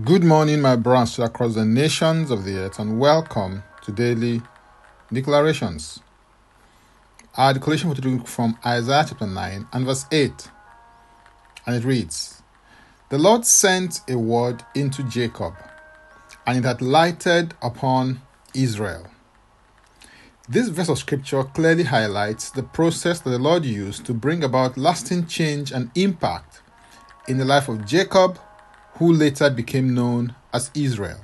Good morning, my brothers across the nations of the earth, and welcome to daily declarations. Our declaration for today from Isaiah chapter 9 and verse 8, and it reads The Lord sent a word into Jacob, and it had lighted upon Israel. This verse of scripture clearly highlights the process that the Lord used to bring about lasting change and impact in the life of Jacob, who later became known as Israel.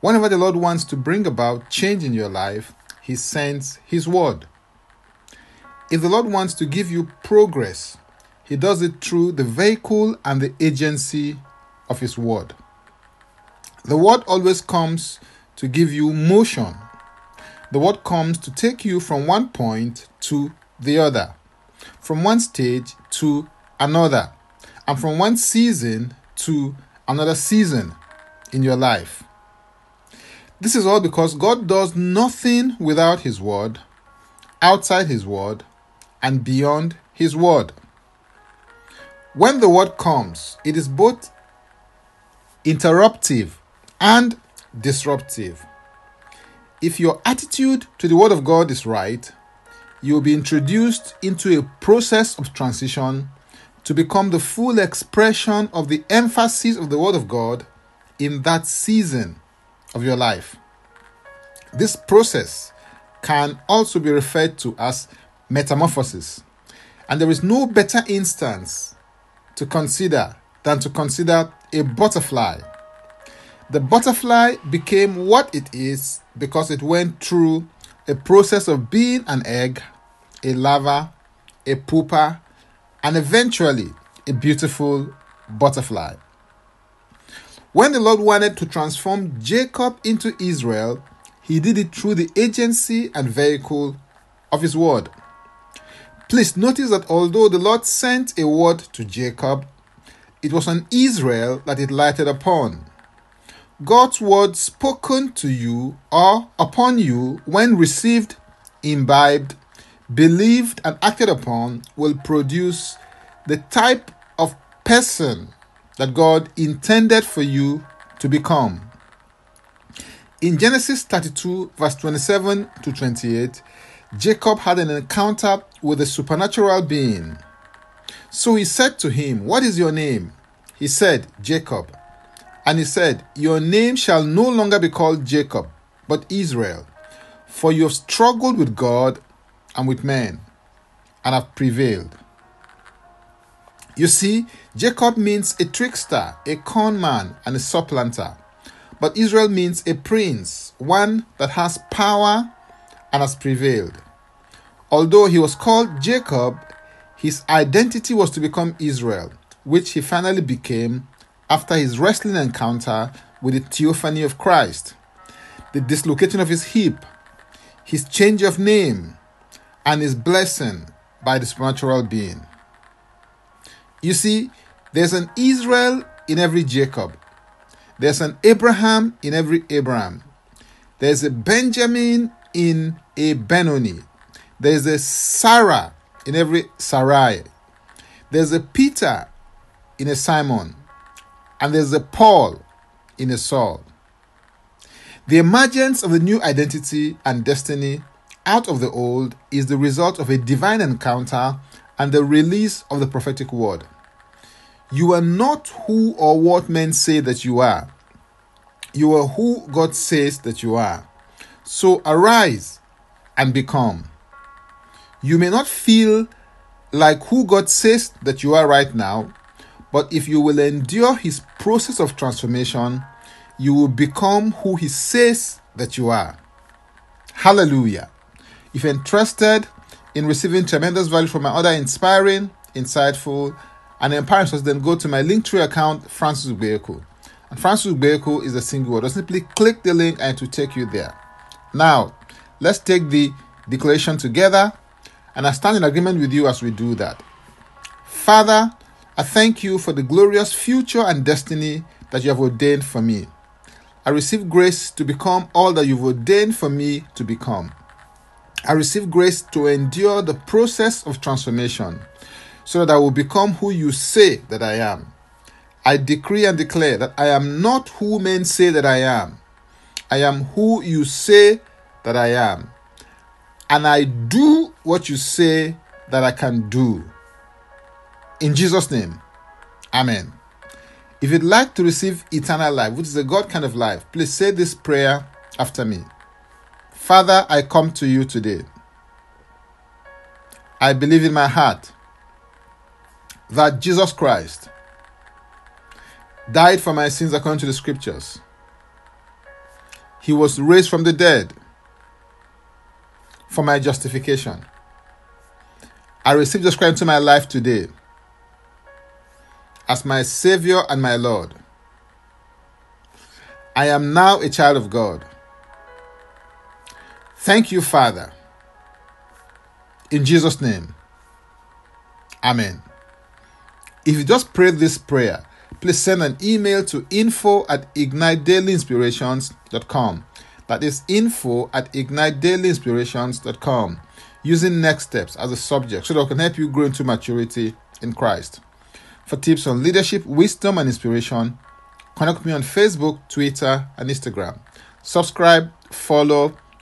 Whenever the Lord wants to bring about change in your life, He sends His word. If the Lord wants to give you progress, He does it through the vehicle and the agency of His word. The word always comes to give you motion. The word comes to take you from one point to the other, from one stage to another and from one season to another season in your life. This is all because God does nothing without His Word, outside His Word, and beyond His Word. When the Word comes, it is both interruptive and disruptive. If your attitude to the Word of God is right, you will be introduced into a process of transition to become the full expression of the emphasis of the Word of God in that season of your life. This process can also be referred to as metamorphosis. And there is no better instance to consider than to consider a butterfly. The butterfly became what it is because it went through a process of being an egg, a larva, a pupa, and eventually a beautiful butterfly. When the Lord wanted to transform Jacob into Israel, he did it through the agency and vehicle of his word. Please notice that although the Lord sent a word to Jacob, it was on Israel that it lighted upon. God's word spoken to you or upon you when received, imbibed, believed, and acted upon will produce the type of person that God intended for you to become. In Genesis 32, verse 27 to 28, Jacob had an encounter with a supernatural being. So he said to him, What is your name? He said, Jacob. And he said, Your name shall no longer be called Jacob, but Israel, for you have struggled with God and with men, and have prevailed. You see, Jacob means a trickster, a con man, and a supplanter. But Israel means a prince, one that has power and has prevailed. Although he was called Jacob, his identity was to become Israel, which he finally became after his wrestling encounter with the theophany of Christ, the dislocating of his hip, his change of name, and is blessing by the supernatural being. You see, there's an Israel in every Jacob. There's an Abraham in every Abram. There's a Benjamin in a Benoni. There's a Sarah in every Sarai. There's a Peter in a Simon. And there's a Paul in a Saul. The emergence of the new identity and destiny out of the old is the result of a divine encounter and the release of the prophetic word. You are not who or what men say that you are. You are who God says that you are. So arise and become. You may not feel like who God says that you are right now, but if you will endure His process of transformation, you will become who He says that you are. Hallelujah. If you're interested in receiving tremendous value from my other inspiring, insightful, and empowering sources, then go to my Linktree account, Francis Ubeku. And Francis Ubeku is a single word. Just simply click the link and it will take you there. Now, let's take the declaration together, and I stand in agreement with you as we do that. Father, I thank you for the glorious future and destiny that you have ordained for me. I receive grace to become all that you've ordained for me to become. I receive grace to endure the process of transformation so that I will become who you say that I am. I decree and declare that I am not who men say that I am. I am who you say that I am. And I do what you say that I can do. In Jesus' name, Amen. If you'd like to receive eternal life, which is a God kind of life, please say this prayer after me. Father, I come to you today. I believe in my heart that Jesus Christ died for my sins according to the scriptures. He was raised from the dead for my justification. I receive Jesus Christ into my life today as my Savior and my Lord. I am now a child of God. Thank you, Father. In Jesus' name. Amen. If you just prayed this prayer, please send an email to info at ignitedailyinspirations.com. That is info at ignitedailyinspirations.com using next steps as a subject so that I can help you grow into maturity in Christ. For tips on leadership, wisdom, and inspiration, connect me on Facebook, Twitter, and Instagram. Subscribe, follow,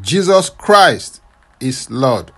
Jesus Christ is Lord.